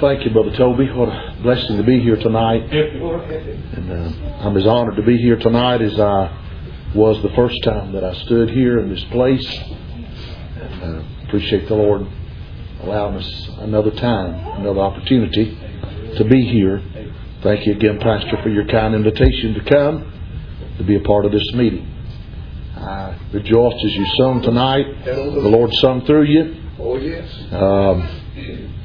Thank you, Brother Toby. What a blessing to be here tonight. And uh, I'm as honored to be here tonight as I was the first time that I stood here in this place. And uh, appreciate the Lord allowing us another time, another opportunity to be here. Thank you again, Pastor, for your kind invitation to come to be a part of this meeting. I rejoiced as you sung tonight. The Lord sung through you. Oh, yes. Um,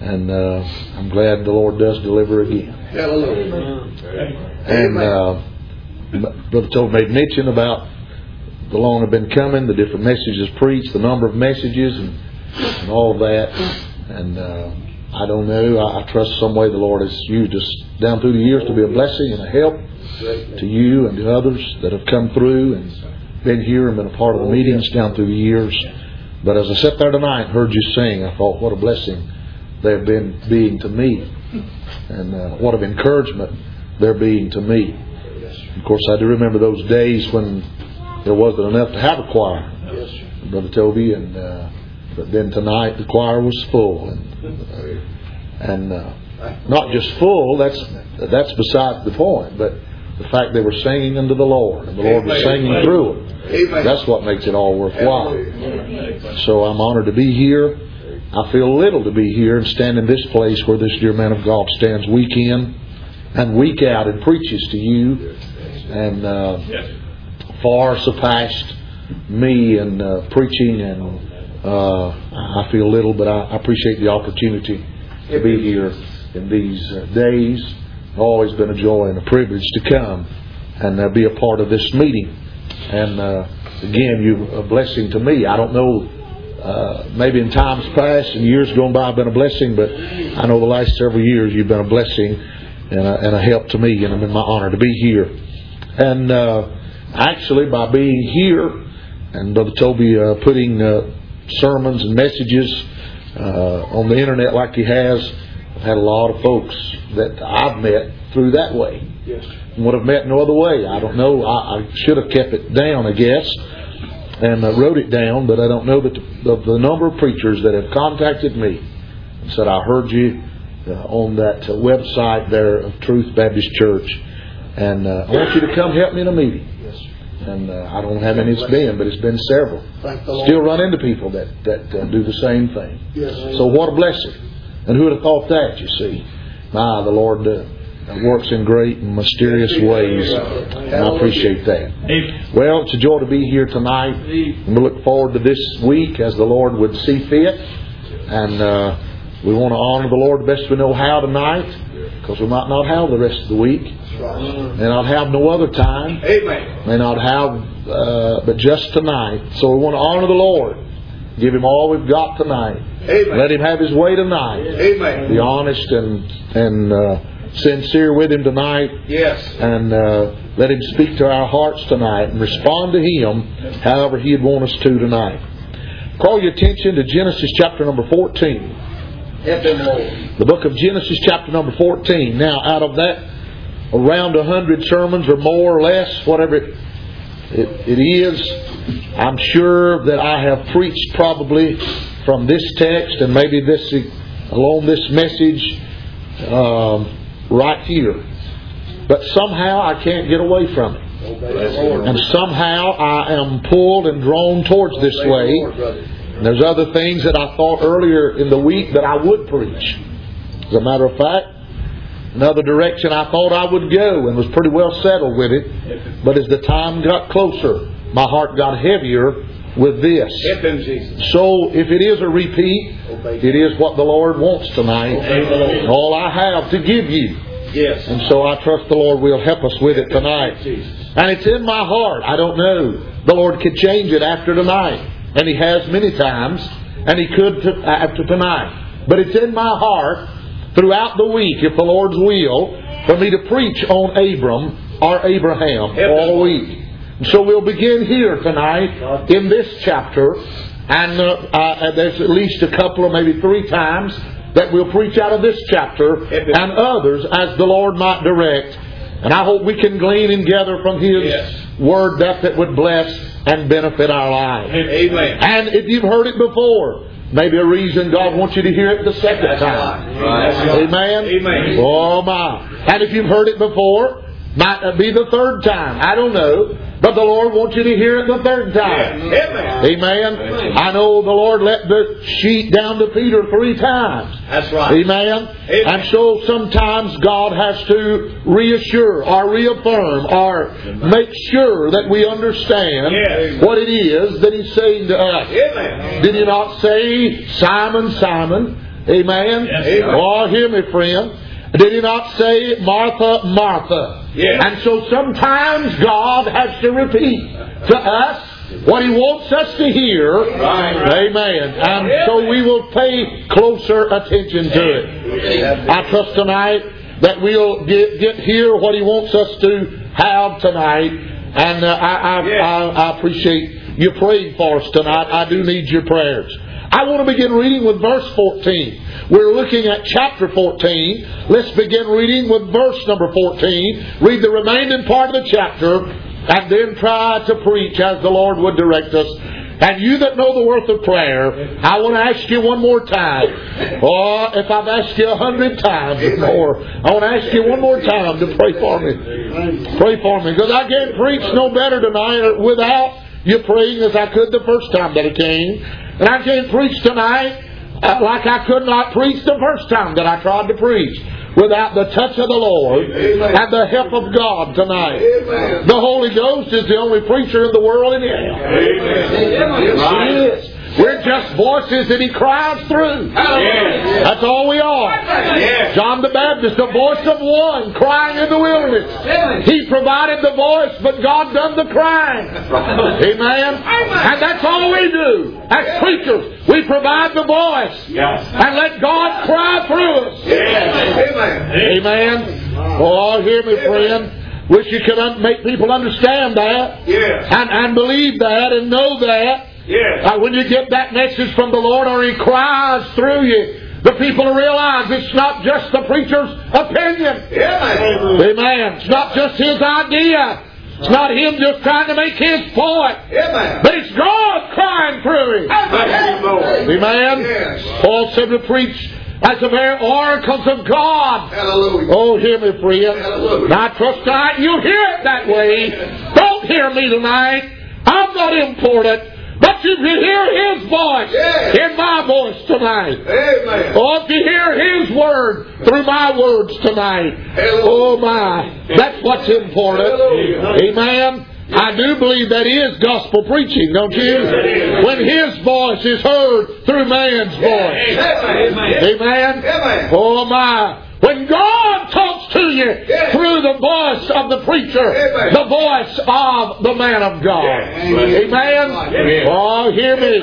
and uh, I'm glad the Lord does deliver again. Hallelujah. And uh, Brother Told made mention about the long have been coming, the different messages preached, the number of messages, and, and all of that. And uh, I don't know. I, I trust some way the Lord has used us down through the years to be a blessing and a help to you and to others that have come through and been here and been a part of the meetings down through the years. But as I sat there tonight and heard you sing, I thought, what a blessing they've been being to me, and uh, what of encouragement they're being to me. Of course, I do remember those days when there wasn't enough to have a choir, Brother Toby, and uh, but then tonight the choir was full, and and uh, not just full. That's that's beside the point, but the fact they were singing unto the Lord, and the Lord was singing through them. That's what makes it all worthwhile. So I'm honored to be here. I feel little to be here and stand in this place where this dear man of God stands week in and week out and preaches to you, and uh, far surpassed me in uh, preaching, and uh, I feel little, but I, appreciate the opportunity to be here in these uh, days. Always been a joy and a privilege to come and uh, be a part of this meeting. And uh, again, you're a blessing to me. I don't know uh, maybe in times past and years gone by, I've been a blessing, but I know the last several years you've been a blessing and a, and a help to me, and I'm in my honor to be here. And uh, actually, by being here, and Brother Toby uh, putting uh, sermons and messages uh, on the internet like he has, I've had a lot of folks that I've met through that way. Yes. Would have met no other way. I don't know. I, I should have kept it down, I guess and uh, wrote it down, but I don't know the, of the number of preachers that have contacted me and said, I heard you uh, on that uh, website there of Truth Baptist Church, and uh, I want you to come help me in a meeting. Yes, And uh, I don't have any it's been, but it's been several. Thank the Lord. Still run into people that, that uh, do the same thing. Yes. So what a blessing. And who would have thought that, you see? My, the Lord uh, works in great and mysterious ways, and I appreciate that. Well, it's a joy to be here tonight, and we look forward to this week as the Lord would see fit. And uh, we want to honor the Lord the best we know how tonight, because we might not have the rest of the week, may not have no other time, Amen. may not have, uh, but just tonight. So we want to honor the Lord, give Him all we've got tonight. Amen. Let Him have His way tonight. Amen. Be honest and and uh, sincere with Him tonight, Yes. and uh, let Him speak to our hearts tonight and respond to Him however He'd want us to tonight. Call your attention to Genesis chapter number 14. Help. The book of Genesis chapter number 14. Now, out of that, around a hundred sermons or more or less, whatever it, it, it is, I'm sure that I have preached probably from this text and maybe this along this message um, right here. But somehow I can't get away from it. Obey the Lord. And somehow I am pulled and drawn towards this way. And there's other things that I thought earlier in the week that I would preach. As a matter of fact, another direction I thought I would go and was pretty well settled with it. But as the time got closer, my heart got heavier with this. Help them, Jesus. So if it is a repeat, it is what the Lord wants tonight. Lord. All I have to give you. Yes. And so I trust the Lord will help us with it tonight. And it's in my heart. I don't know. The Lord could change it after tonight. And He has many times. And He could t- after tonight. But it's in my heart throughout the week, if the Lord's will, for me to preach on Abram or Abraham all week. So we'll begin here tonight in this chapter. And uh, uh, there's at least a couple or maybe three times that we'll preach out of this chapter and others as the Lord might direct. And I hope we can glean and gather from His Yes. Word that that would bless and benefit our lives. Amen. And if you've heard it before, Maybe a reason God wants you to hear it the second That's time. right. Amen? Amen. Oh my. And if you've heard it before, might be the third time. I don't know. But the Lord wants you to hear it the third time. Amen. Amen. I know the Lord let the sheet down to Peter three times. That's right. Amen. And so sometimes God has to reassure or reaffirm or make sure that we understand Yes. what it is that He's saying to us. Amen. Did He not say, Simon, Simon? Amen. Yes. Oh, hear me, friend. Did He not say, Martha, Martha? Yes. And so sometimes God has to repeat to us what He wants us to hear. Right. Amen. And so we will pay closer attention to it. I trust tonight that we'll get, get here what He wants us to have tonight. And uh, I, I. I, I appreciate you praying for us tonight. I do need your prayers. I want to begin reading with verse 14. We're looking at chapter 14. Let's begin reading with verse number 14. Read the remaining part of the chapter and then try to preach as the Lord would direct us. And you that know the worth of prayer, I want to ask you one more time. Oh, if I've asked you a hundred times before, I want to ask you one more time to pray for me. Pray for me. Because I can't preach no better tonight without you praying as I could the first time that I came. And I can't preach tonight uh, like I could not preach the first time that I tried to preach without the touch of the Lord Amen. and the help of God tonight. Amen. The Holy Ghost is the only preacher in the world in hell. Amen. He is. We're just voices that He cries through. Yes. That's all we are. Yes. John the Baptist, the voice of one crying in the wilderness. He provided the voice, but God done the crying. Amen. And that's all we do as preachers. We provide the voice and let God cry through us. Amen. Amen. Oh, hear me, friend. Wish you could un- make people understand that Yes. and, and believe that and know that. Yes. Uh, when you get that message from the Lord or He cries through you, the people realize it's not just the preacher's opinion. Amen. Amen. It's not just his idea. It's not him just trying to make his point. Amen. But it's God crying through him. You, Amen. Yes. Paul said to preach as the very oracles of God. Hallelujah. Oh, hear me, friend. Hallelujah. I trust tonight you hear it that way. Don't hear me tonight. I'm not important. But you can hear His voice Yes. in my voice tonight. Amen. Oh, if you hear His word through my words tonight. Hallelujah. Oh, my. That's what's important. Hallelujah. Amen. I do believe that is gospel preaching, don't you? When His voice is heard through man's voice. Amen. Oh my. When God talks to you Yes. through the voice of the preacher, Amen. the voice of the man of God. Yes. Amen. Oh, hear me.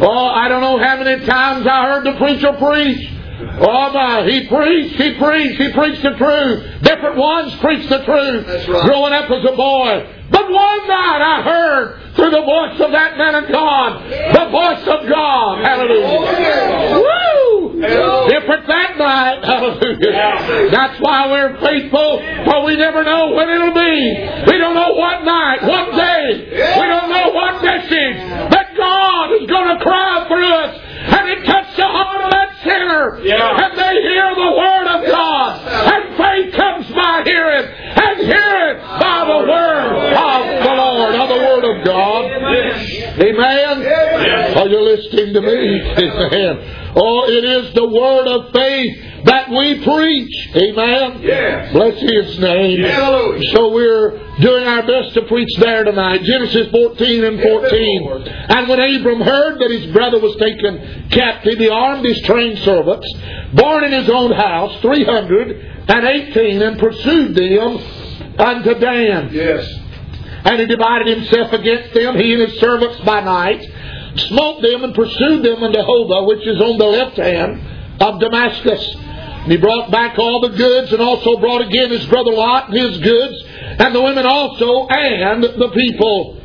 Oh, I don't know how many times I heard the preacher preach. Oh my, he preached, he preached, he preached the truth. Different ones preached the truth. That's right. Growing up as a boy. But one night I heard through the voice of that man of God, the voice of God. Hallelujah. Woo! Different that night. Hallelujah. That's why we're faithful, for we never know when it'll be. We don't know what night, what day. We don't know what message. that God is going to cry through us. And it touched the heart of that sinner. Yeah. And they hear the word of God. And faith comes by hearing. And hearing by the word of the Lord, of the word of God. Amen. Are you listening to me? Amen. Oh, it is the word of faith that we preach. Amen. Yes. Bless his name. Hallelujah. So we're doing our best to preach there tonight. Genesis 14 and 14. And when Abram heard that his brother was taken captive, he armed his trained servants, born in his own house, 318, and pursued them unto Dan. Yes. And he divided himself against them, he and his servants by night, smote them and pursued them unto Hobah, which is on the left hand of Damascus. And he brought back all the goods, and also brought again his brother Lot and his goods, and the women also, and the people.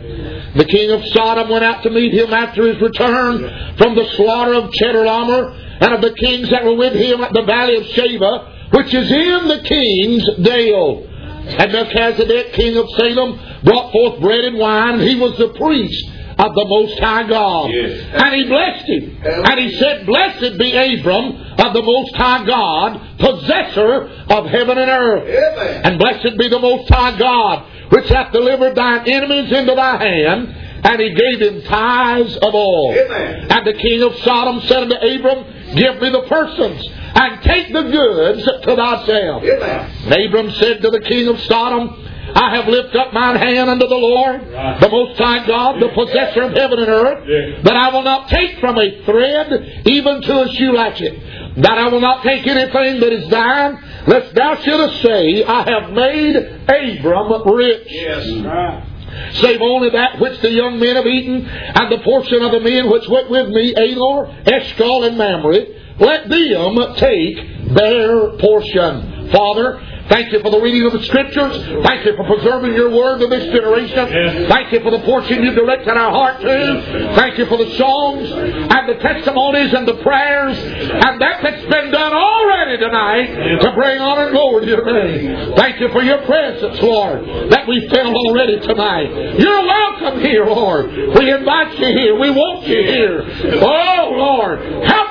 The king of Sodom went out to meet him after his return from the slaughter of Chedorlaomer, and of the kings that were with him at the valley of Sheba, which is in the king's dale. And Melchizedek, king of Salem, brought forth bread and wine, and he was the priest of the Most High God. Yes. And he blessed him. And he said, Blessed be Abram of the Most High God, possessor of heaven and earth. Amen. And blessed be the Most High God, which hath delivered thine enemies into thy hand. And he gave him tithes of all. Amen. And the king of Sodom said unto Abram, Give me the persons, and take the goods to thyself. Amen. And Abram said to the king of Sodom, I have lifted up mine hand unto the Lord, the Most High God, the possessor of heaven and earth, that I will not take from a thread even to a shoe latchet, that I will not take anything that is thine, lest thou shouldest say, I have made Abram rich. Yes. Mm. save only that which the young men have eaten, and the portion of the men which went with me, Ador, Eshcol, and Mamre, let them take their portion. Father, thank you for the reading of the Scriptures. Thank you for preserving your word to this generation. Thank you for the portion you directed our heart to. Thank you for the songs and the testimonies and the prayers and that that's been done already tonight to bring honor and glory to your name. Thank you for your presence, Lord, that we felt already tonight. You're welcome here, Lord. We invite you here. We want you here. Oh, Lord,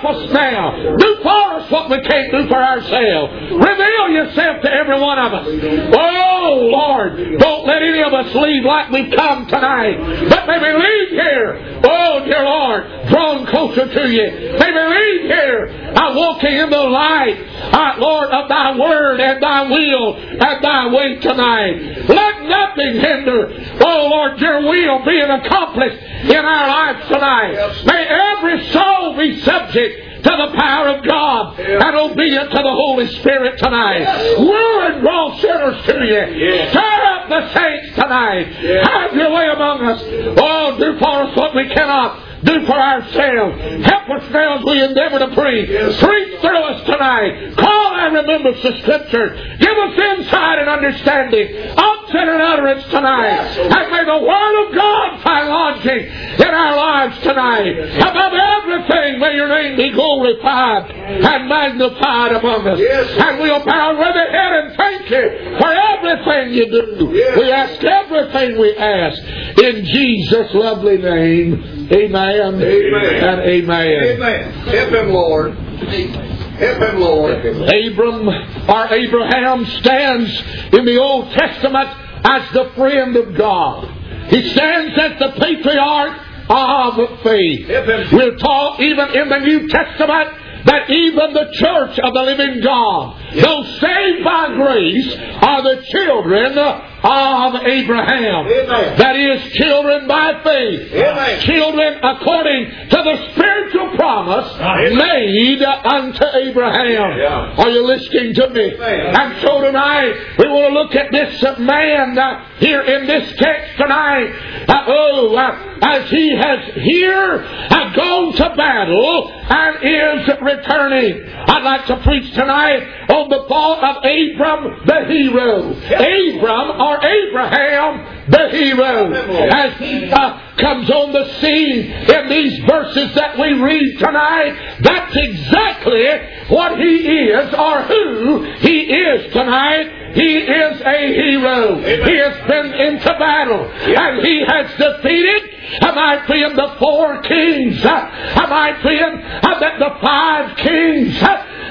us now. Do for us what we can't do for ourselves. Reveal yourself to every one of us. Oh, Lord, don't let any of us leave like we've come tonight, but may we leave here. Oh, dear Lord, drawn closer to you. May we leave here uh, walking in the light, uh, Lord, of thy word and thy will and thy way tonight. Let nothing hinder, oh Lord, your will being accomplished in our lives tonight. May every soul be subject to the power of God and obedient to the Holy Spirit tonight. Woo and draw sinners to you. Stir up the saints tonight. Have your way among us. Oh, do for us what we cannot do for ourselves. Help us now as we endeavor to preach. Preach through us tonight. Call our remembrance the Scripture. Give us insight and understanding, unction and utterance tonight. And may the Word of God find lodging in our lives tonight. Above everything, may your name be glorified and magnified among us. And we'll bow with the head and thank you for everything you do. We ask everything we ask in Jesus' lovely name. Amen. Amen. And amen. Amen. Help him, Lord. Help him, Lord. Abram or Abraham stands in the Old Testament as the friend of God. He stands as the patriarch of faith. We're taught even in the New Testament that even the church of the living God, though saved by grace, are the children of Abraham. Amen. That is, children by faith. Amen. Children according to the spiritual promise Amen. made unto Abraham. Yeah. Are you listening to me? And so tonight, we want to look at this man uh, here in this text tonight. Uh, oh, uh, as he has here uh, gone to battle and is returning. I'd like to preach tonight on the thought of Abram the hero. Abram or Abraham the hero. As he uh, comes on the scene in these verses that we read tonight, that's exactly what he is or who he is tonight. He is a hero. He has been into battle and he has defeated. Am I being the four kings? Am I being uh, the, the five kings?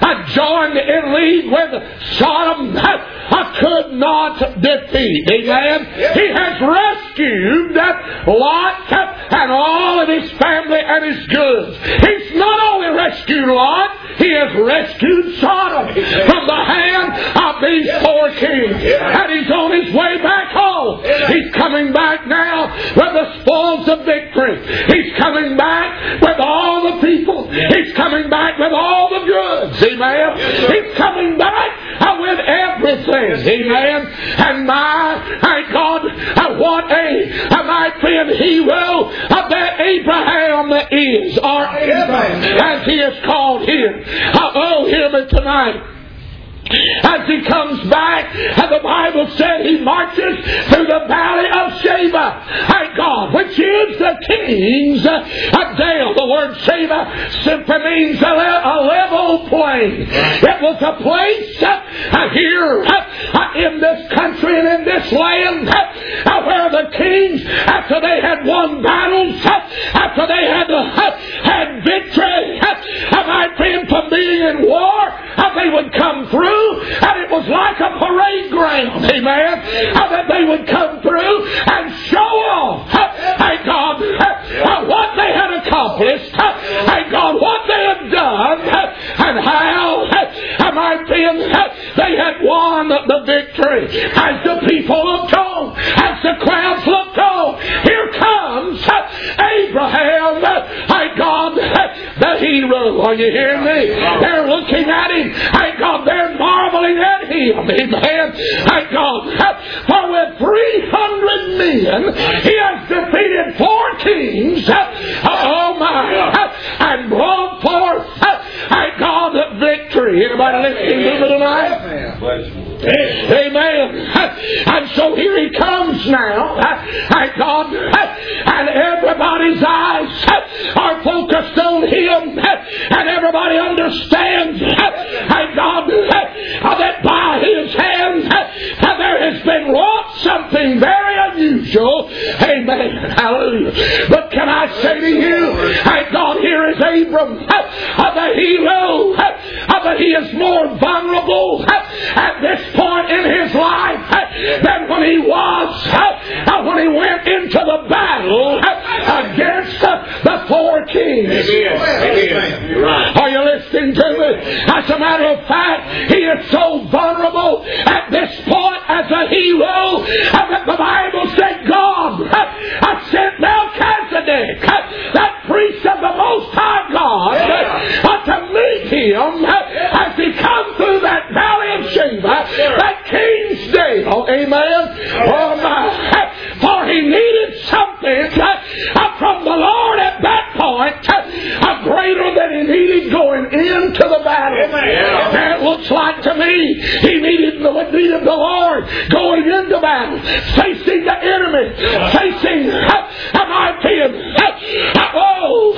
I joined in league with Sodom. I could not defeat. Amen. He has rescued Lot and all of his family and his goods. He's not only rescued Lot, he has rescued Sodom from the hand of these four kings. And he's on his way back home. He's coming back now with the spoils of victory. He's coming back with all the people. He's coming back with all the goods. Amen. He's coming back uh, with everything. Amen. And my, my God, uh, what a, a might be hero of that Abraham is, or Abraham, as he is called here. Uh, oh, hear me tonight. As he comes back, and the Bible said he marches through the valley of Sheba. Thank God, which is the king's dale. The word Sheba simply means a, level plain. It was a place uh, here uh, in this country and in this land uh, where the kings, after they had won battles, after they had had victory, my friend, from being in war, they would come through and it was like a parade ground, amen, that they would come through and show off, thank God, uh, what they had accomplished, thank God, what they had done, and how, my friend, they had won the victory. As the people looked on, as the crowds looked on, here comes Abraham, hero. Are you hearing me? They're looking at him. Thank God, they're marveling at him. Amen. Thank God. For with 300 men, he has defeated four kings. Oh my. And brought forth, thank God, the victory. Anybody listening to me tonight? Amen. And so here he comes now. Thank God. And everybody's eyes are focused on him. And everybody understands, thank God, that by his hand there has been wrought something very unusual. Amen. Hallelujah. But can I say to you, thank God, here is Abram, the hero, he is more vulnerable at this point in his life than when he was when he went into the battle against the four kings. Amen. Are you listening to me? As a matter of fact, he is so vulnerable at this point as a hero that the Bible said God I sent Melchizedek, that priest of the Most High God, to meet him as he comes through that valley of Sheba, that King's Dale. Oh, amen. Oh my. For he needed something uh, uh, from the Lord at that point, a greater than he needed going into the battle. And it looks like to me he needed the needed the Lord going into battle, facing the enemy, facing my team. Oh,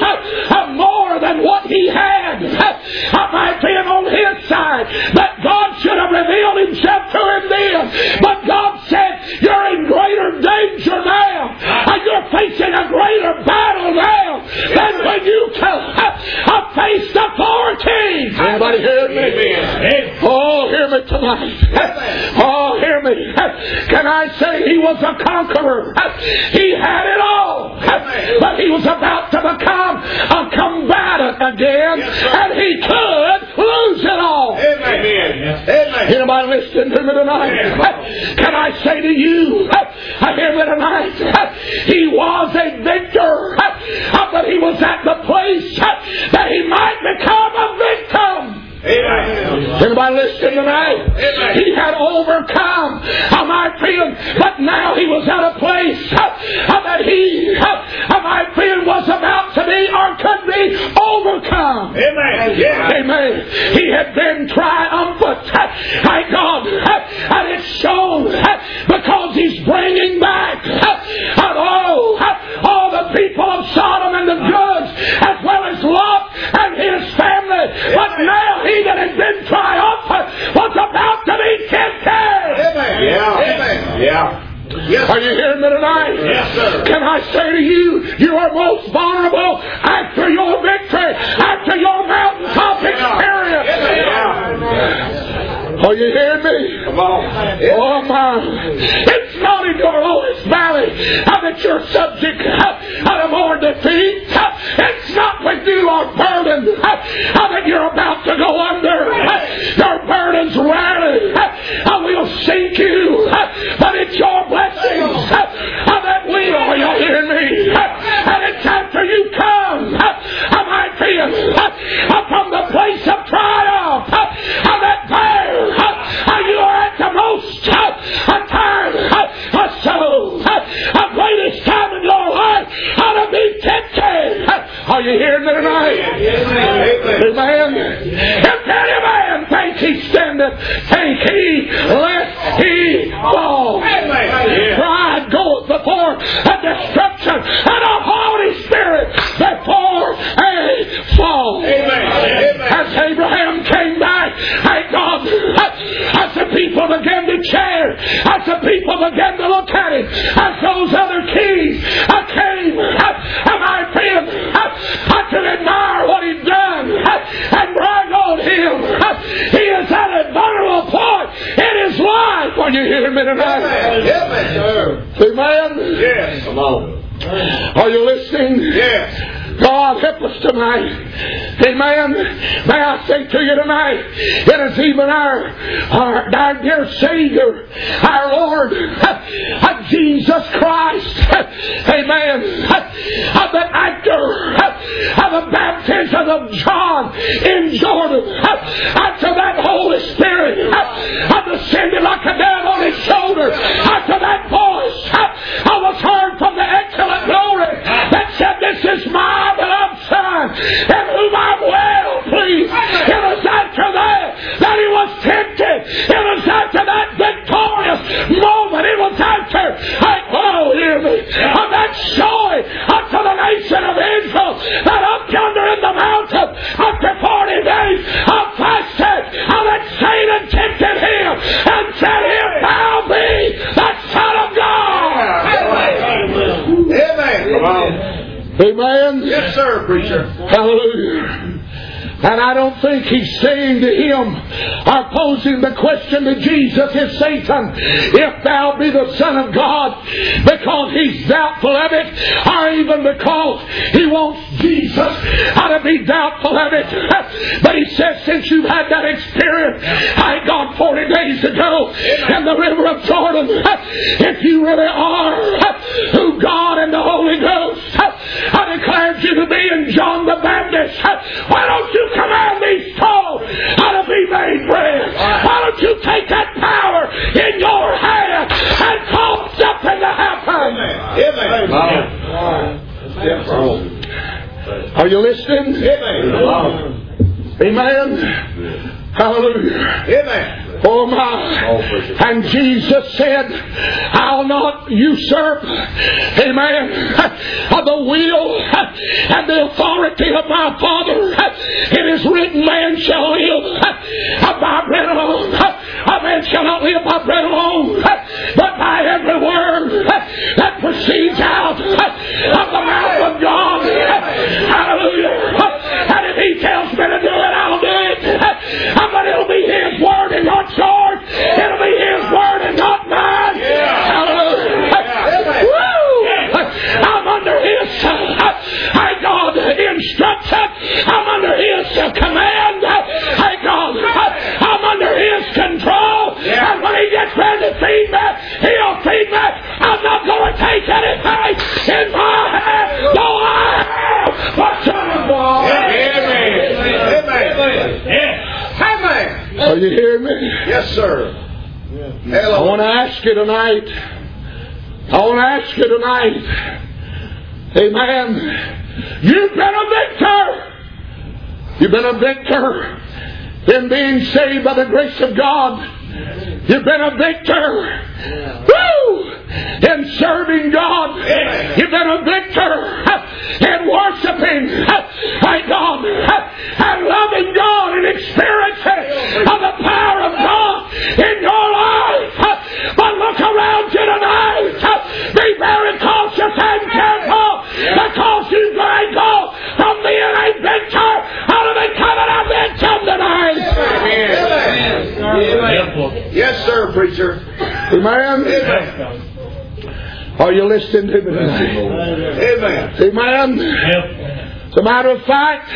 more than what he had. I might team on his side. That God should have revealed himself to him then. But God said, You're in greater danger now. And you're facing a greater battle now than when you have faced the four kings. Anybody hear me? Oh, hear me tonight. Oh, hear me. Can I say he was a conqueror? He had it all. But he was about to become a combatant again. And he could lose it all. Amen. Amen. Anybody listening to me tonight? Can I say to you, I hear me tonight? He was a victor. But he was at the place that he might become a victim. Amen. Anybody listening tonight? Amen. He had overcome my friend, but now he was at a place that he, my friend, was about to be or could be overcome. Amen. Yeah. Amen. He had been triumphant. Thank God. And it's shown because he's bringing back all, all the people of Sodom and the goods as well as Lot and his family. But now he that had been triumphant was about to be tempted. Amen. Yeah. Amen. Yeah. Yes. Are you hearing me tonight? Yes, sir. Can I say to you, you are most vulnerable after your victory, after your mountaintop experience. Yes, are you hearing me? Come on. Oh my. It's not in your lowest valley that you're subject Tonight, it is even our, our, our dear Savior, our Lord, Jesus Christ. Amen. Uh, the actor of the baptism of John in Jordan. After that Holy Spirit descended like a dove on his shoulder. Preacher. Hallelujah. And I don't think he's saying to him or posing the question to Jesus is Satan, if thou be the Son of God, because he's doubtful of it, or even because he wants Jesus to be doubtful of it. But he says, since you've had that experience, I got 40 days ago in the river of Jordan, if you really are Are you listening? Amen. Amen. Hallelujah. Amen. Oh my. And Jesus said, I'll not usurp, amen, the will and the authority of my Father. It is written, man shall live by bread alone. A man shall not live by bread alone, you tonight. I want to ask you tonight. Amen. You've been a victor. You've been a victor in being saved by the grace of God. You've been a victor. Woo! In serving God. You've been a victor in worshiping Are you listening to me tonight? Amen. Amen. As a matter of fact,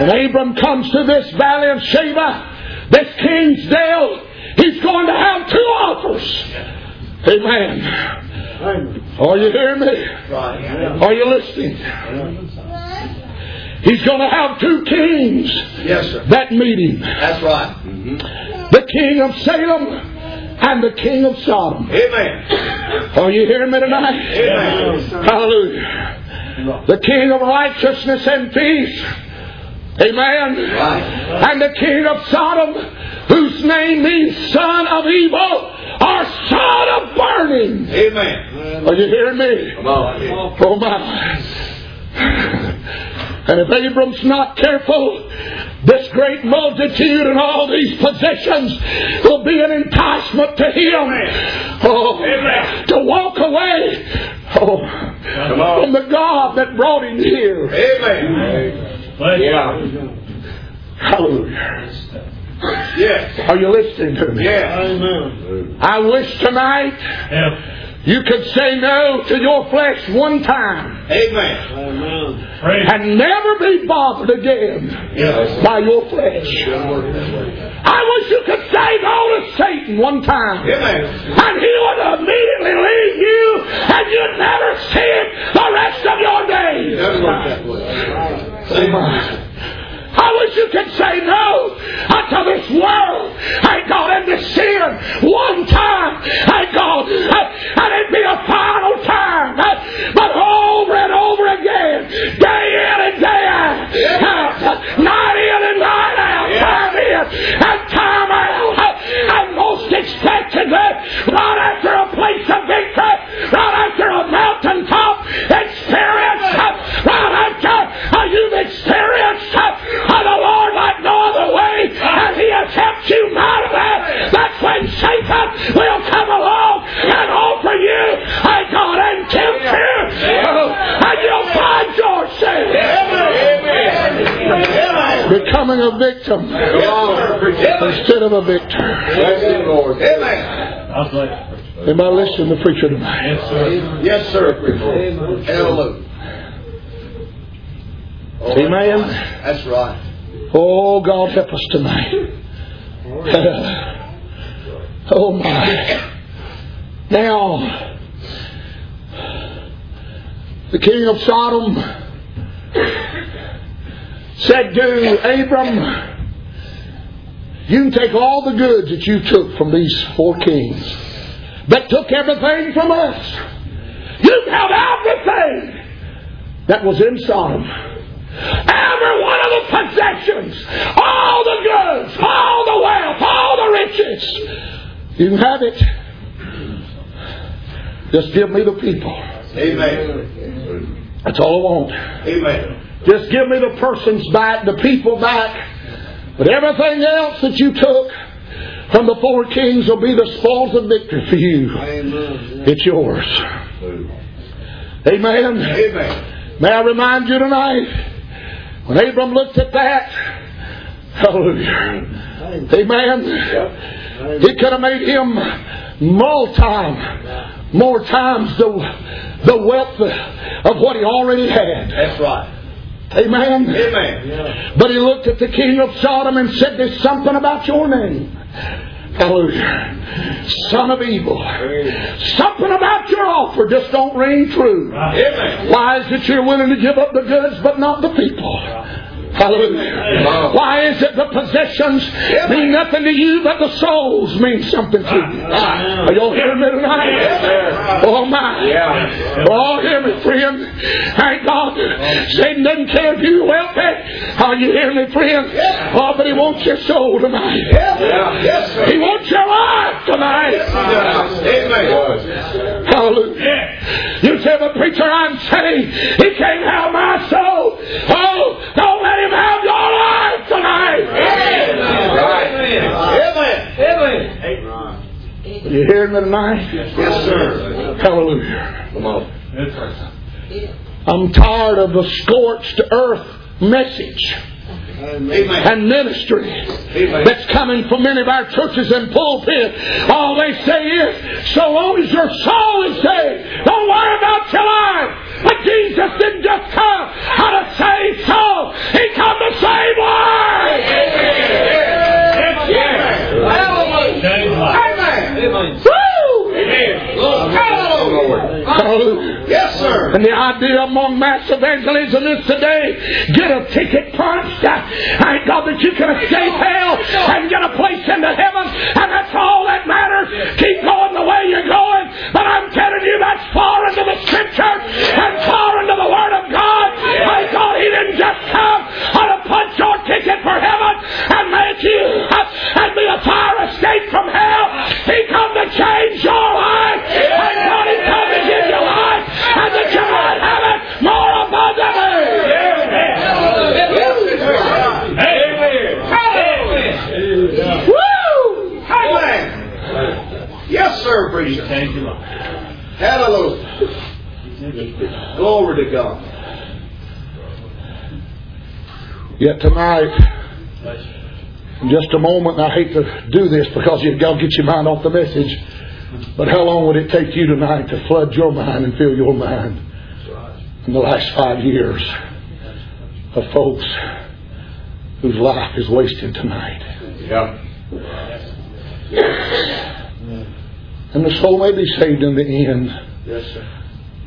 when Abram comes to this valley of Sheba, this king's dale, he's going to have two offers. Amen. Are you hearing me? Are you listening? He's going to have two kings Yes, sir. that meet him. That's right. The king of Salem and the king of Sodom. Amen. Are you hearing me tonight? Amen. Hallelujah. The king of righteousness and peace. Amen. Right. And the king of Sodom, whose name means son of evil or son of burning. Amen. Are you hearing me? Come on. Oh my. And if Abram's not careful, this great multitude and all these possessions will be an enticement to him. Oh, to walk away oh, from the God that brought him here. Amen. Yeah. Hallelujah. Yes. Are you listening to me? Yes. I wish tonight you could say no to your flesh one time Amen. and never be bothered again Yes. by your flesh. I wish you could say no to Satan one time. Amen. And he would immediately leave you and you'd never see him the rest of your days. Doesn't work that way. Amen. I wish you could say no unto this world. I got into sin one time. I go, and it'd be a final time. But over and over again, day in and day out, night in and night out, time in and time out, and most expectedly, right after a place of victory, right after a mountaintop experience, right after uh, you've experienced uh, the Lord like no other way, and He has helped you out of that. That's Satan will come along and offer you a God and tempt you, and you'll find yourself becoming a victim instead of a victor. Bless you, Lord. Amen. Am I listening to the preacher tonight? Yes, sir. Yes, Hallelujah. Oh, Amen. That's right. Oh, God, help us tonight. oh, my. Now, the king of Sodom said to Abram, You take all the goods that you took from these four kings that took everything from us. You have everything that was in Sodom. Every one of the possessions, all the goods, all the wealth, all the riches. You can have it. Just give me the people. Amen. That's all I want. Amen. Just give me the persons back, the people back. But everything else that you took from the four kings will be the spoils of victory for you. It's yours. Amen. Amen. May I remind you tonight, when Abram looked at that, hallelujah, amen, he could have made him multi, more times the, the wealth of what he already had. That's right. Amen. Amen. But he looked at the king of Sodom and said, There's something about your name. Hallelujah. Son of evil. Something about your offer just don't ring true. Why is it you're willing to give up the goods but not the people? Hallelujah. Why is it the possessions mean nothing to you but the souls mean something to you? Are y'all hearing me tonight? Oh my. Oh, hear me, friend. Thank God. Satan doesn't care if you're wealthy. Are you hearing me, friend? Oh, but he wants your soul tonight. He wants your life tonight. Amen. Hallelujah. You say, but preacher, I'm saying he can't have my soul. Oh, don't let him have your life tonight. Amen. Amen. Amen. Are you hearing me tonight? Yes, sir. Hallelujah. Come on. I'm tired of the scorched earth message Amen. And ministry Amen. that's coming from many of our churches and pulpit. All they say is, so long as your soul is saved, don't worry about your life. But Jesus didn't just come how to save souls. He come to save lives. Amen. Amen. Woo! Lord. Yes, sir. And the idea among mass evangelism is today get a ticket punched. Thank God that you can escape hell and get a place into heaven. And that's all that matters. Keep going the way you're going. But I'm telling you, that's far into the scripture and far into the Word of God. Thank God He didn't just come on a punch your ticket for heaven and make you and be a fire escape from hell. He come to change your life. Thank God He Come on, have it more abundantly. Amen. Amen. Amen. Woo! Amen. Yes, sir, preacher. Thank you, Lord. Hallelujah. Glory to God. Yet tonight, just a moment, I hate to do this because you've got to get your mind off the message. But how long would it take you tonight to flood your mind and fill your mind in the last five years of folks whose life is wasted tonight? Yeah. And the soul may be saved in the end. Yes, sir.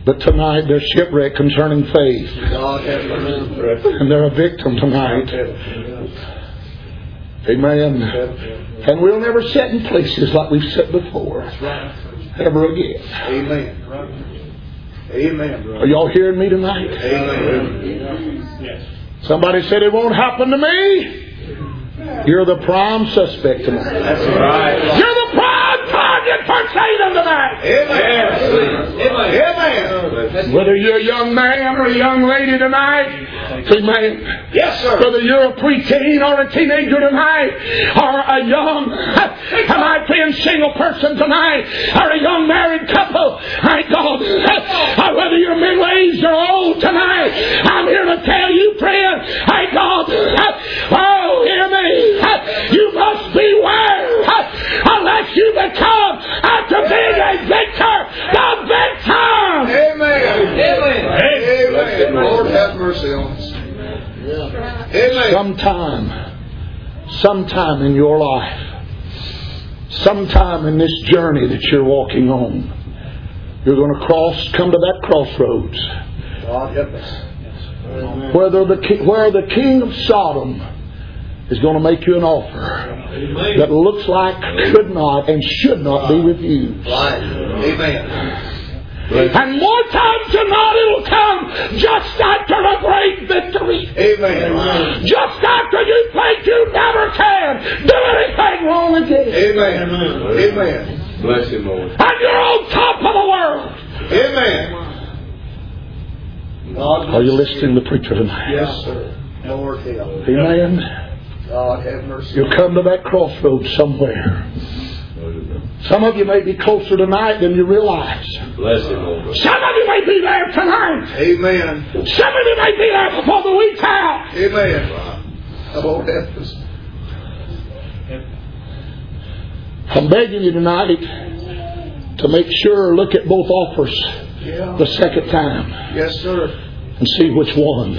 But tonight they're shipwrecked concerning faith. God have mercy. And they're a victim tonight. Amen. And we'll never sit in places like we've sat before. Ever again. Amen. Amen. Are y'all hearing me tonight? Amen. Somebody said it won't happen to me. You're the prime suspect tonight. That's right. You're the prime target for Satan Amen. Amen. Whether you're a young man or a young lady tonight, amen. Yes, sir. Whether you're a preteen or a teenager tonight, or a young, am I friend, single person tonight, or a young married couple, my God, or whether you're middle aged or old tonight, I'm here to tell you, friend, my God, oh, hear me, you must beware unless you become, after being a victor, the victim. Amen. Amen. Amen. Lord have mercy on us. Amen. Sometime, sometime in your life, sometime in this journey that you're walking on, you're going to cross, come to that crossroads oh, God help us. where the, ki- where the king of Sodom is going to make you an offer that looks like could not and should not be with you. Right. Amen. And more times than not, it'll come just after a great victory. Amen. Just after you think you never can do anything wrong again. Amen. Amen. Bless him, Lord. And you're on top of the world. Amen. God Are you listening to the preacher tonight? Yes, sir. Lord help. Amen. God have mercy. You'll come to that crossroads somewhere. Some of you may be closer tonight than you realize. Bless him, Lord. Some of you may be there tonight. Amen. Some of you may be there before the week's out. Amen. Lord help us. I'm begging you tonight to make sure, look at both offers Yeah. the second time Yes, sir. and see which one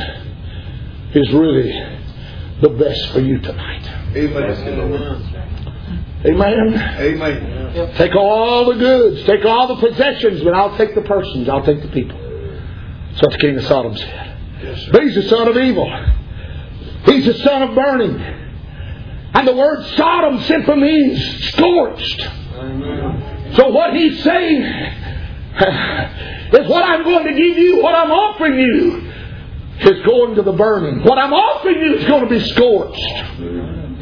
is really the best for you tonight. Amen. Amen. Amen. Take all the goods, take all the possessions, but I'll take the persons, I'll take the people. That's what the king of Sodom said. Yes. But he's the son of evil. He's the son of burning. And the word Sodom simply means scorched. So what he's saying is what I'm going to give you, what I'm offering you, is going to the burning. What I'm offering you is going to be scorched.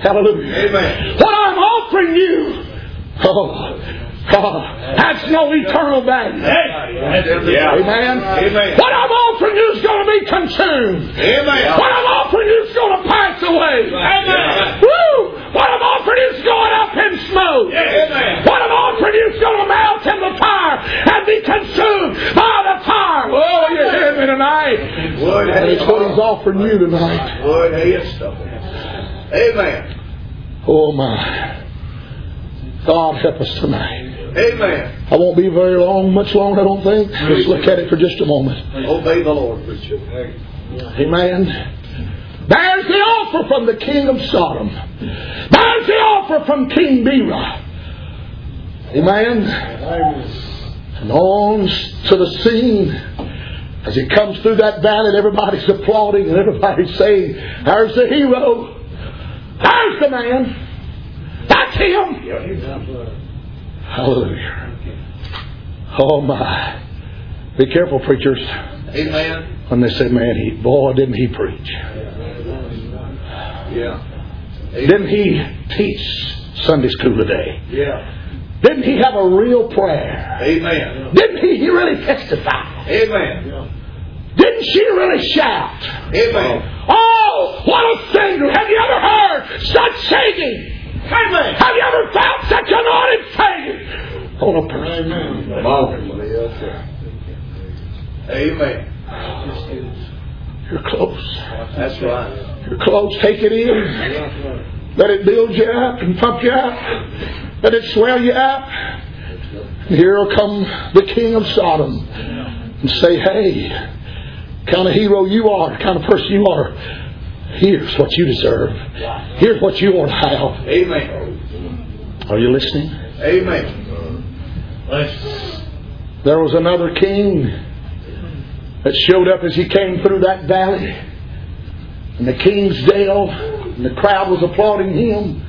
Hallelujah. Amen. What I'm offering you, oh, oh, has no eternal value. Yeah. Amen. Amen. What I'm offering you is going to be consumed. Amen. What I'm offering you is going to pass away. Amen. Woo! What I'm offering you is going up in smoke. Amen. What I'm offering you is going to melt in the fire and be consumed by the fire. Oh, me tonight? And it's what he's offering you tonight. Would. Amen. Oh my. God help us tonight. Amen. I won't be very long, much long, I don't think. Let's look at it for just a moment. Obey the Lord, preacher. Amen. There's the offer from the king of Sodom. There's the offer from King Bera. Amen. And on to the scene. As he comes through that valley, and everybody's applauding and everybody's saying, There's the hero. There's the man. That's him. Hallelujah. Oh my. Be careful, preachers, Amen. when they say, Man, he boy, didn't he preach. Yeah. Didn't he teach Sunday school today? Yeah. Didn't he have a real prayer? Amen. Didn't he, he really testify? Amen. Didn't she really shout? Amen. Oh, what a singer! Have you ever heard such singing? Amen. Have you ever felt such anointed singing on a person? Amen. You're close. That's right. You're close. Take it in. Let it build you up and pump you up. Let it swell you up. And here will come the king of Sodom and say, Hey, kind of hero you are, kind of person you are. Here's what you deserve. Here's what you want to have. Amen. Are you listening? Amen. There was another king that showed up as he came through that valley. And the king's dale, and the crowd was applauding him.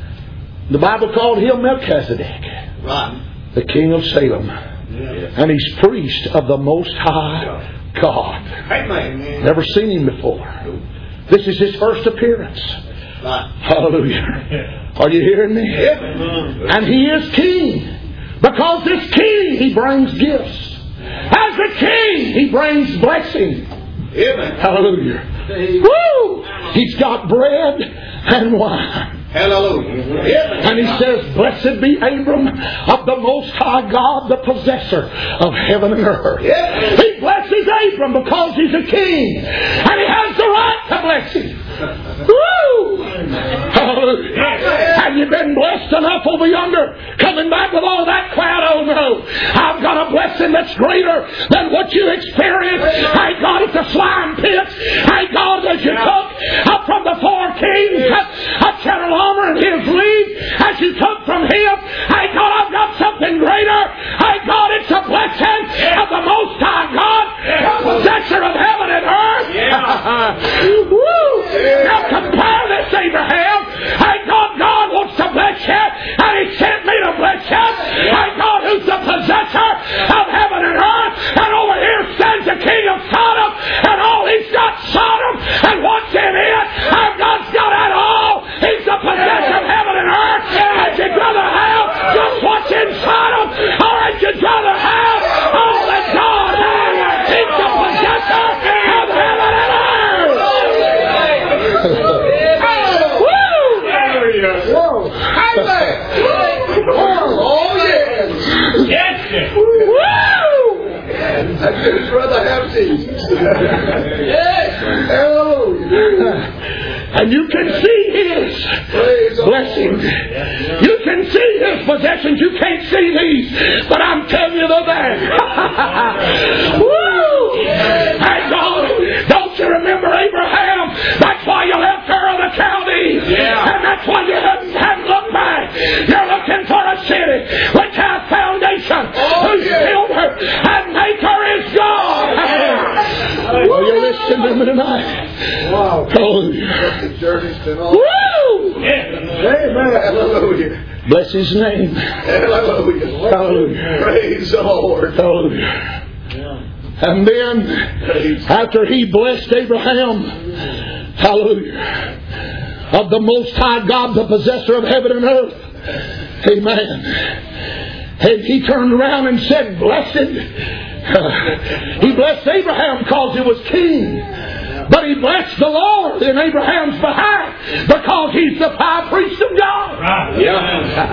The Bible called him Melchizedek, Right. the king of Salem. And he's priest of the Most High God. Amen. Never seen him before. This is his first appearance. Hallelujah. Are you hearing me? And he is king. Because this king, he brings gifts. As a king, he brings blessing. Hallelujah. Woo! He's got bread and wine. Hallelujah. And he says, Blessed be Abram of the Most High God, the possessor of heaven and earth. He blesses Abram because he's a king. And he has the right to bless him. Woo! Hallelujah. Have you been blessed enough over yonder? Coming back with all that crowd? Oh no. I've got a blessing that's greater than what you experienced. I got at the slime pits. I got as you took up from the four kings of Chedorlaomer and his league. As you took from him, I got I've got something greater. I got it's a blessing of the Most High God, the possessor of heaven and earth. Yeah. Woo! Now compare this, Abraham. I God, God wants to bless you, and He sent me to bless you. I God, who's the possessor of heaven and earth, and over here stands the King of Sodom, and all he's got Sodom, and what's in it? I've God's got it all. He's the possessor of heaven and earth. And you'd rather have just what's in Sodom, or would you rather have all that God has? He's the possessor of heaven and earth. Woo! Oh, yes. Woo! I'd just rather have Jesus. yes. Hallelujah. And you can see His Praise the blessing. Lord. You can see His possessions. You can't see these, but I'm telling listen to me tonight? Wow. Hallelujah. The journey's been. Woo! Amen. Hallelujah. Bless his name. Hallelujah. Hallelujah. Praise the Lord. Hallelujah. And then, after he blessed Abraham, hallelujah, of the Most High God, the possessor of heaven and earth, amen. And he turned around and said, Blessed. he blessed Abraham because he was king. But he blessed the Lord in Abraham's behalf because he's the high priest of God. Right,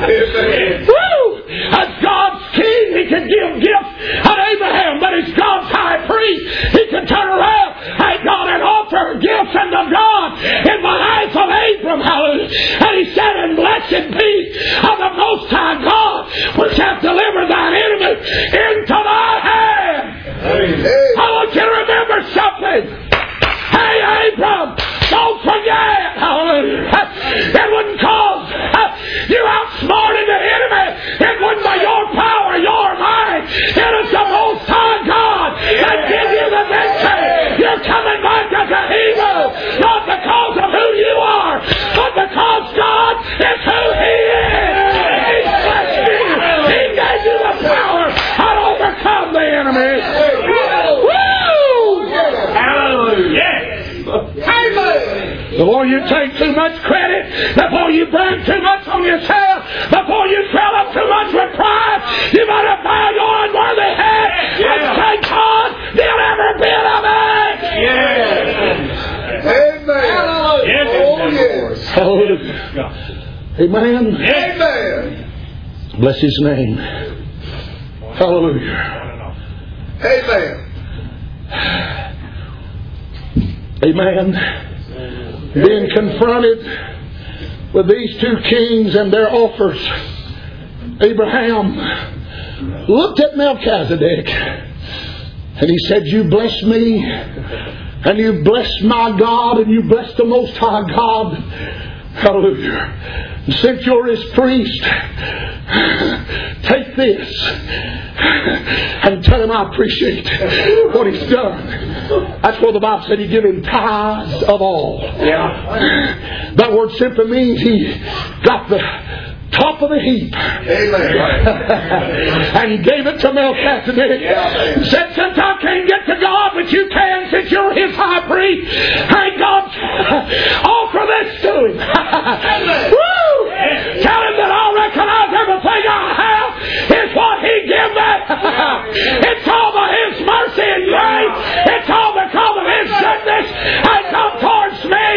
Amen. Woo! As God's king, he can give gifts to Abraham, but as God's high priest, he can turn around, hey God, and offer gifts unto God in the behalf of Abram, hallelujah. And he said, and blessed be of the Most High God, which hath delivered thine enemy into thy hand. Hey. I want you to remember something. Hey, Abram, don't forget. Hallelujah. It wouldn't cause you outsmarted the enemy. It wasn't by your power, your might. It is the Most High God that give you the victory. You're coming back as a hero, not because of who you are, but because God is who He is. He blessed you. He gave you the power to overcome the enemy. Woo! Before you take too much credit, before you brag too much on yourself, before you fill up too much with pride, you better bow your unworthy head and say, God, did every bit of it. Amen. Oh, yes. Hallelujah. Amen. Amen. Bless his name. Hallelujah. Amen. Amen. Confronted with these two kings and their offers, Abraham looked at Melchizedek and he said, You bless me and you bless my God and you bless the Most High God. Hallelujah. And since you're his priest, take this and tell him I appreciate what he's done. That's what the Bible said he gave him tithes of all. Yeah. That word simply means he got the top of the heap Amen. and gave it to Melchizedek. Yeah. Said, since I can't get to God, but you can since you're his high priest. Hey, God, offer this to him. Woo! Tell him that I recognize everything I have is what he gave me. it's all by his mercy and grace. It's all because of his goodness and come towards me.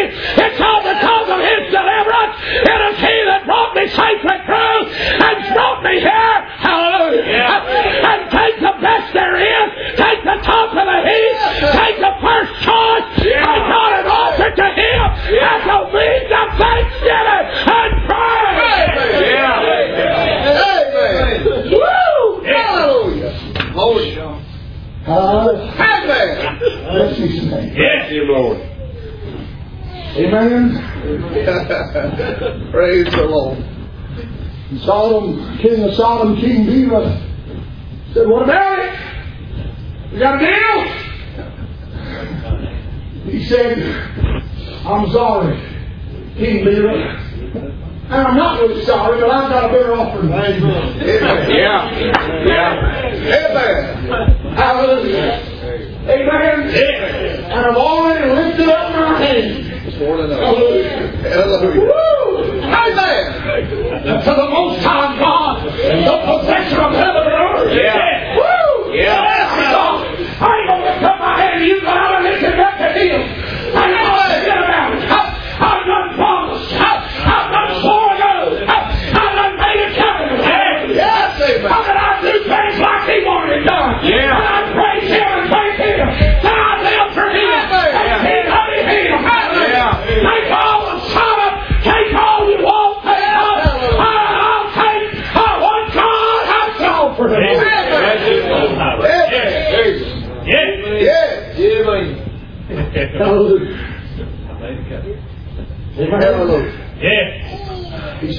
It's all because of his deliverance. It is he that brought me safely through and brought me here. Hallelujah. And take the best there is. Take the top of the heap. Take the first choice. And God and offer it to him as a means of thanksgiving and praise. Amen. Woo! Hallelujah. Holy. Hallelujah. Amen. Bless his name. Yes, dear Lord. Amen. Praise the Lord. And Sodom, king of Sodom, King Bela, said, What about it? You got a deal? He said, I'm sorry, King Bela. And I'm not really sorry, but I've got a better offering. Amen. Yeah. Yeah. Amen. Hallelujah. Amen. And I've already lifted up my hand. More. Uh, Hallelujah. Hallelujah. Woo! Amen. to the Most High God, the possessor of heaven and earth. Yeah.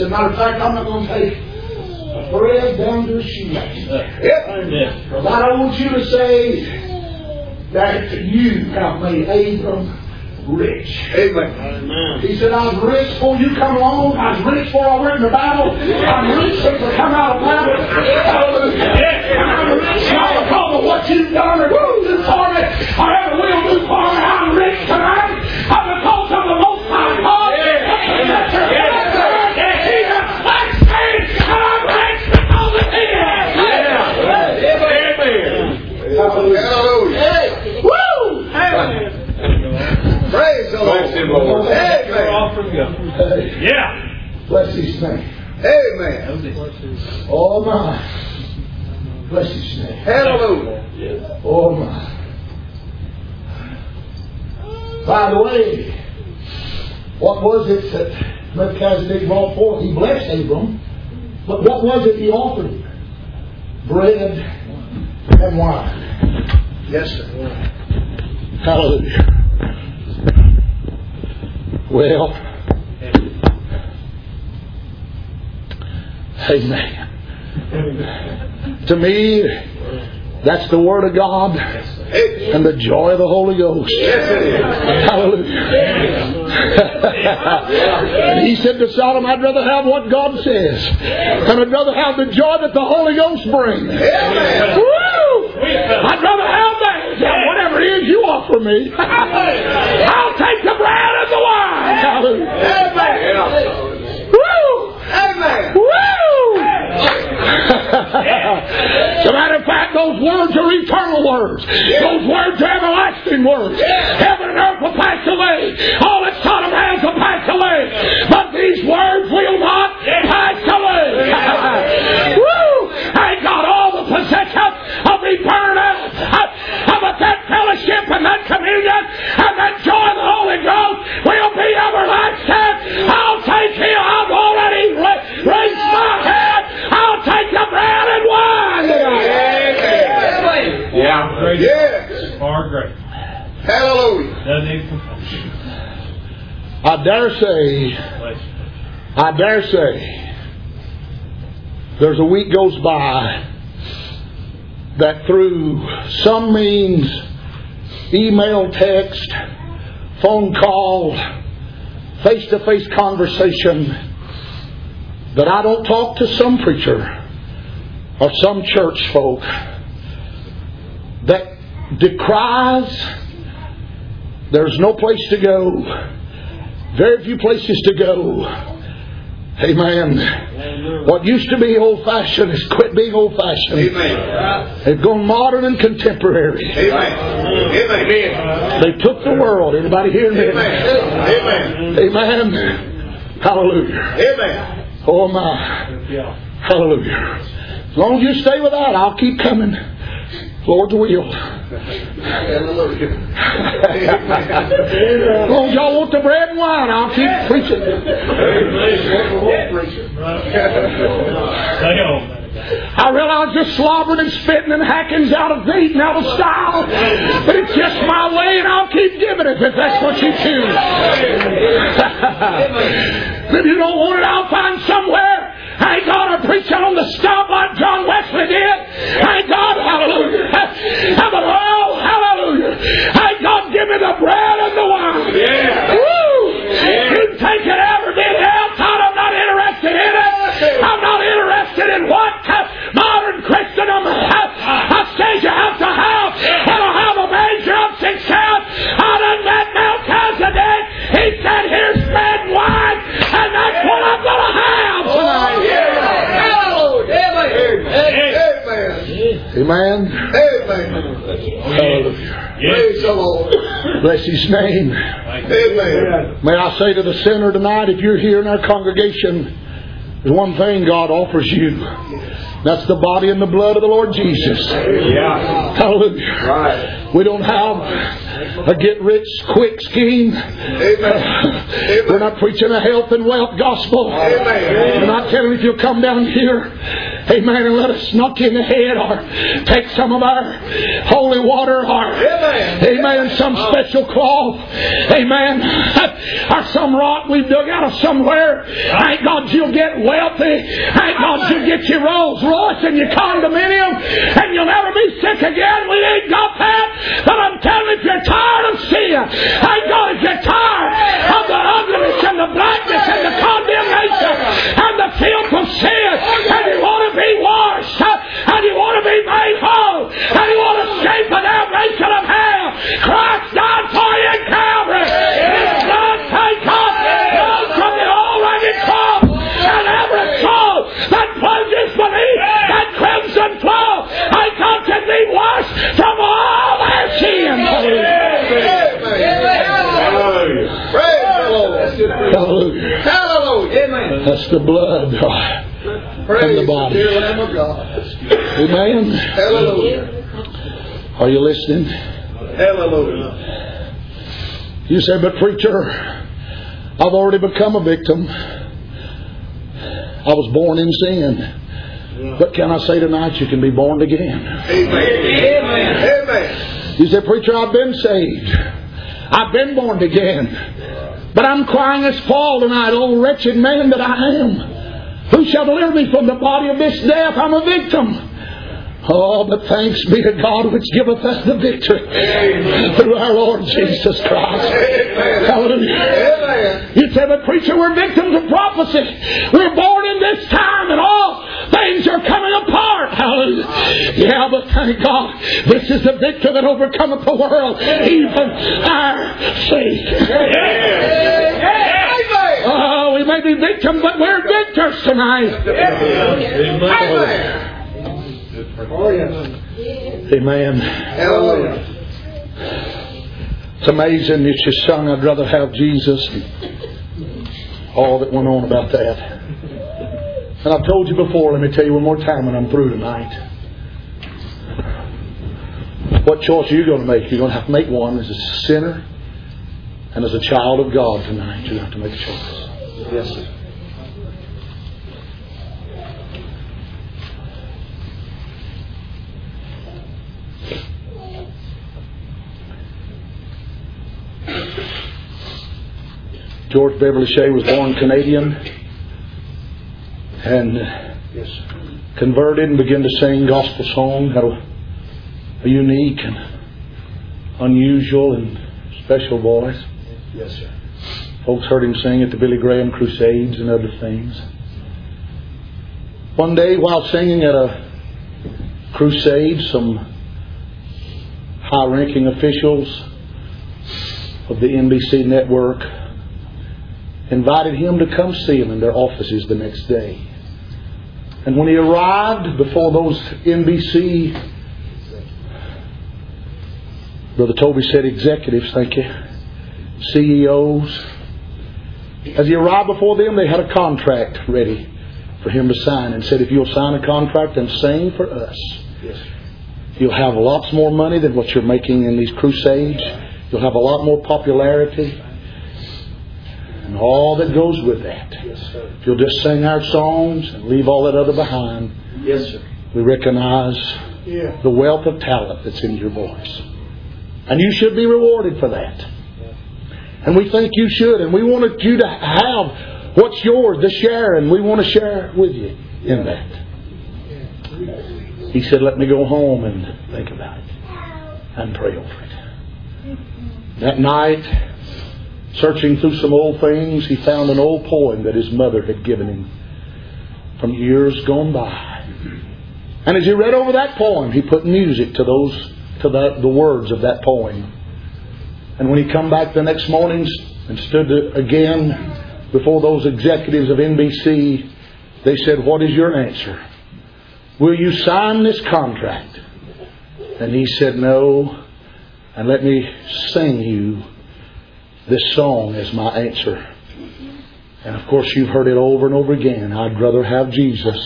Yeah. He said, matter of fact, I'm not going to take a thread down to a shoelace. Yep. Because I don't want you to say that you have made Abram rich. Amen. He said, I was rich before you come along. I was rich before I went in the battle. I'm rich since I come out of battle. Hallelujah. I'm rich not because of what you've done or will do for me or ever will do for me. Yeah. Bless His name. Amen. Oh my. Bless His name. Hallelujah. Oh my. By the way, what was it that Melchizedek brought forth? He blessed Abram, but what was it he offered? Bread and wine. Yes, sir. Hallelujah. Well, amen. To me, that's the Word of God and the joy of the Holy Ghost. Yes, it is. Hallelujah. he said to Sodom, I'd rather have what God says, and I'd rather have the joy that the Holy Ghost brings. Woo! I'd rather have that whatever it is you offer me. I'll take the bread and the wine. Hallelujah. Amen. Woo! Amen. Woo! As a matter of fact, those words are eternal words. Those words are everlasting words. Heaven and earth will pass away. All that Sodom has will pass away. But these words will not pass away. Woo! I got all the possession are great. Hallelujah. Doesn't even complain. I dare say, I dare say, there's a week goes by that through some means, email, text, phone call, face to face conversation, that I don't talk to some preacher or some church folk that decries there's no place to go, very few places to go. Amen. What used to be old fashioned has quit being old fashioned. Amen. They've gone modern and contemporary. Amen. Amen. They took the world. Anybody hear me? Amen. Amen. Amen. Hallelujah. Amen. Oh my. Hallelujah. As long as you stay with that, I'll keep coming. Lord's will. As long y'all want the bread and wine, I'll keep preaching. I realize you're slobbering and spitting and hacking's out of date and out of style, but it's just my way and I'll keep giving it if that's what you choose. if you don't want it, I'll find somewhere. Thank God I'm preaching on the stump like John Wesley did. Thank God, hallelujah. How about, oh, hallelujah. Thank God, give me the bread and the wine. Yeah. Woo! You take it Bless his name. Amen. May I say to the sinner tonight, if you're here in our congregation, there's one thing God offers you. That's the body and the blood of the Lord Jesus. Yeah. Hallelujah. Right. We don't have a get rich quick scheme. Amen. We're not preaching a health and wealth gospel. Amen. We're not telling if you'll come down here, amen, and let us knock you in the head or take some of our holy water or, Amen. amen, some special cloth, amen, or some rock we've dug out of somewhere. Thank God you'll get wealthy. Thank God you'll get your Rolls Royce and your condominium and you'll never be sick again. We ain't got that. But I'm telling you, if you're tired of sin, thank God if you're tired of the ugliness and the blackness and the condemnation and the filth of sin, and you want to be washed, and you want to be made whole, and you want to escape the damnation of hell, Christ died for you in Calvary. His blood, thank God, flows from the already cross, and every soul that plunges beneath that crimson flow, I God can be washed from all their sins. Amen. Praise the Lord. Hallelujah. Hallelujah. Amen. That's the blood. Praise the body. dear Lamb of God. Amen. Hallelujah. Are you listening? Hallelujah. You say, but preacher, I've already become a victim. I was born in sin. But can I say tonight you can be born again? Amen. Amen. You say, preacher, I've been saved. I've been born again. But I'm crying as Paul tonight, oh wretched man that I am. Who shall deliver me from the body of this death? I'm a victim. Oh, but thanks be to God which giveth us the victory through our Lord Jesus Christ. Hallelujah. Amen. You say, but preacher, we're victims of prophecy. We're born in this time and all things are coming apart. Hallelujah. Yeah, but thank God, this is the victor that overcometh the world, even our faith. Amen. Oh, we may be victims, but we're victors tonight. Amen. Amen. It's amazing that you sung, I'd rather have Jesus. All that went on about that. And I've told you before, let me tell you one more time when I'm through tonight. What choice are you going to make? You're going to have to make one as a sinner and as a child of God tonight, you have to make a choice. Yes, sir. George Beverly Shea was born Canadian and yes. converted and began to sing gospel songs. Had a, a unique and unusual and special voice. Yes, sir. Folks heard him sing at the Billy Graham Crusades and other things. One day, while singing at a crusade, some high ranking officials of the NBC network invited him to come see them in their offices the next day. And when he arrived before those NBC, Brother Toby said executives, thank you, CEOs, as he arrived before them, they had a contract ready for him to sign and said, if you'll sign a contract and sing for us, Yes. You'll have lots more money than what you're making in these crusades. You'll have a lot more popularity. And all that goes with that. Yes, sir. If you'll just sing our songs and leave all that other behind, Yes, sir. we recognize Yeah. the wealth of talent that's in your voice. And you should be rewarded for that. And we think you should. And we wanted you to have what's yours to share. And we want to share with you in that. He said, Let me go home and think about it and pray over it. That night, searching through some old things, he found an old poem that his mother had given him from years gone by. And as he read over that poem, he put music to those to the, the words of that poem. And when he come back the next morning and stood again before those executives of NBC, they said, What is your answer? Will you sign this contract? And he said, No. And let me sing you this song as my answer. And of course, you've heard it over and over again. I'd rather have Jesus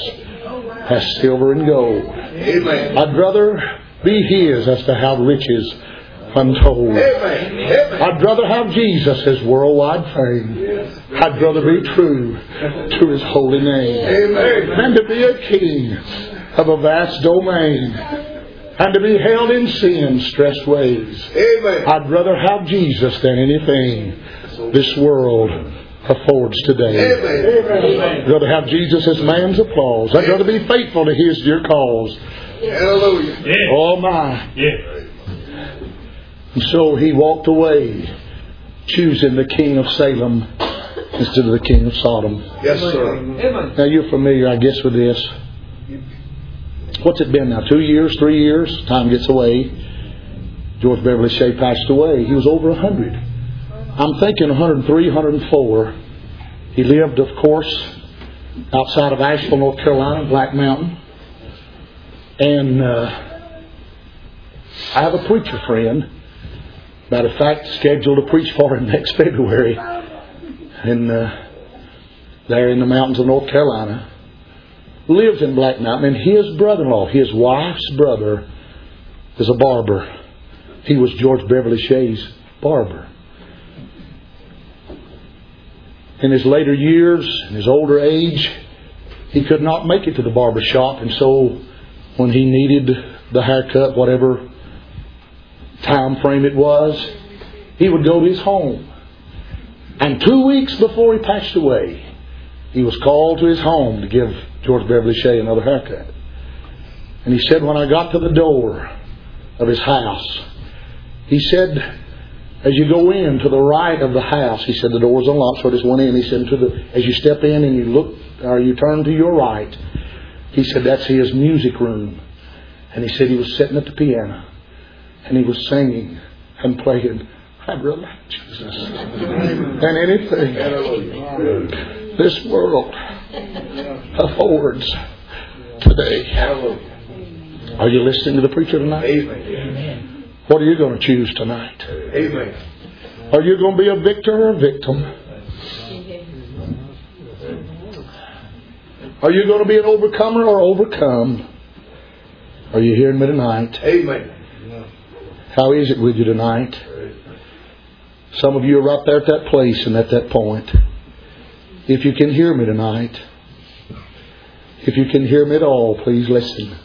as silver and gold. Amen. I'd rather be His as to have riches untold. Amen. Amen. I'd rather have Jesus as worldwide fame. I'd rather be true to His holy name. Amen. And to be a king of a vast domain. And to be held in sin's stressed ways. I'd rather have Jesus than anything this world affords today. Amen. I'd rather have Jesus as man's applause. I'd rather be faithful to His dear cause. Hallelujah. Yeah. Oh my. Yeah. And so he walked away, choosing the king of Salem instead of the king of Sodom. Yes, sir. Now you're familiar, I guess, with this. What's it been now? Two years, three years? Time gets away. George Beverly Shea passed away. He was over a hundred. I'm thinking 103, 104. He lived, of course, outside of Asheville, North Carolina, Black Mountain. And uh, I have a preacher friend, matter of fact, scheduled to preach for him next February, and uh, there in the mountains of North Carolina. Lives in Black Mountain, and his brother-in-law, his wife's brother, is a barber. He was George Beverly Shea's barber. In his later years, in his older age, he could not make it to the barber shop, and so when he needed the haircut, whatever time frame it was, he would go to his home. And two weeks before he passed away, he was called to his home to give George Beverly Shea another haircut. And he said, when I got to the door of his house, he said, as you go in to the right of the house, he said the door was unlocked, so I just went in. He said, to the, as you step in and you look, or you turn to your right, he said that's his music room. And he said he was sitting at the piano and he was singing and playing. I'd rather Jesus than anything this world affords today. Are you listening to the preacher tonight? Amen. What are you going to choose tonight? Amen. Are you going to be a victor or a victim? Are you going to be an overcomer or overcome? Are you hearing me tonight? Amen. How is it with you tonight? Some of you are right there at that place and at that point. If you can hear me tonight, if you can hear me at all, please listen.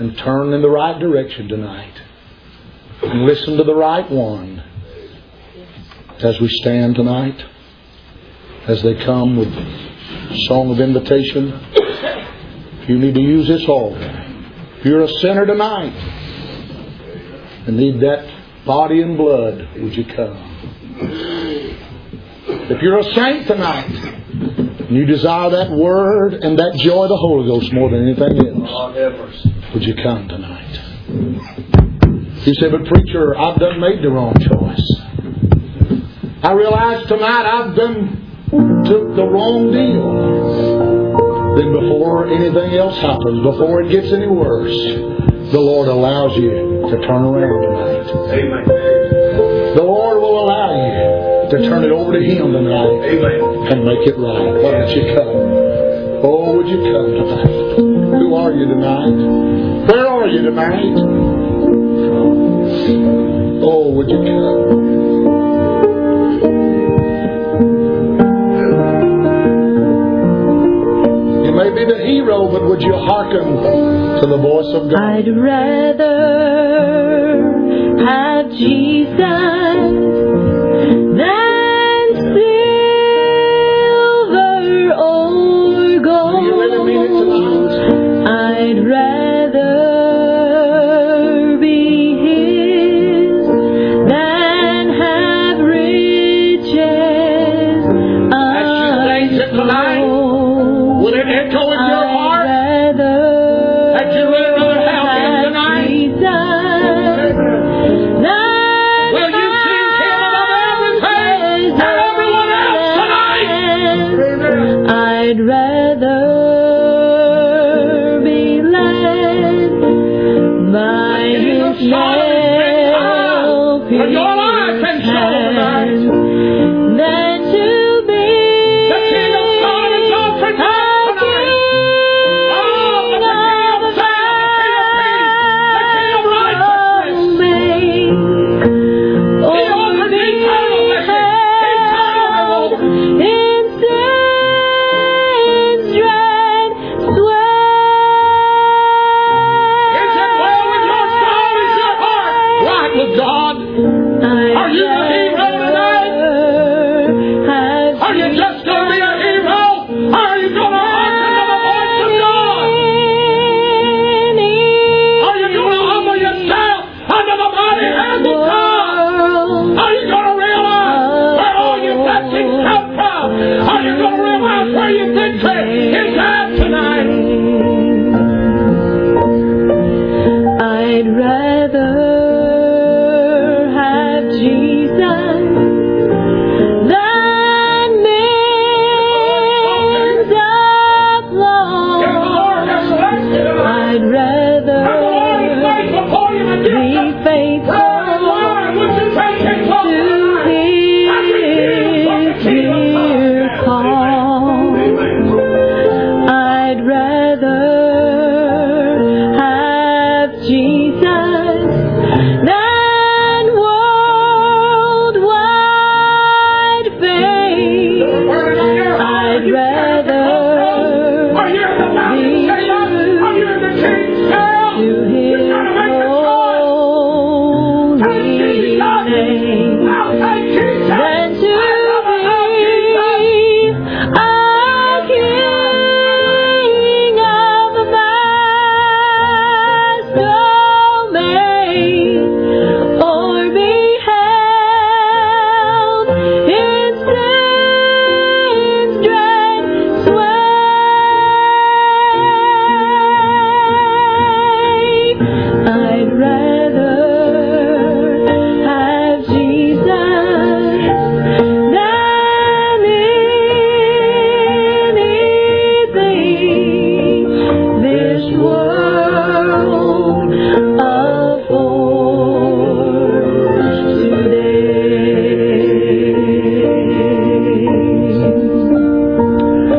And turn in the right direction tonight. And listen to the right one as we stand tonight, as they come with song of invitation. You need to use this all. You're a sinner tonight and need that body and blood, would you come? If you're a saint tonight and you desire that word and that joy of the Holy Ghost more than anything else, would you come tonight? You say, but preacher, I've done made the wrong choice. I realize tonight I've done took the wrong deal then before anything else happens, before it gets any worse, the Lord allows you to turn around tonight. The Lord will allow you to turn it over to Him tonight Amen. and make it right. Why don't you come? Oh, would you come tonight? Who are you tonight? Where are you tonight? Oh, would you come? be the hero, but would you hearken to the voice of God? I'd rather have Jesus than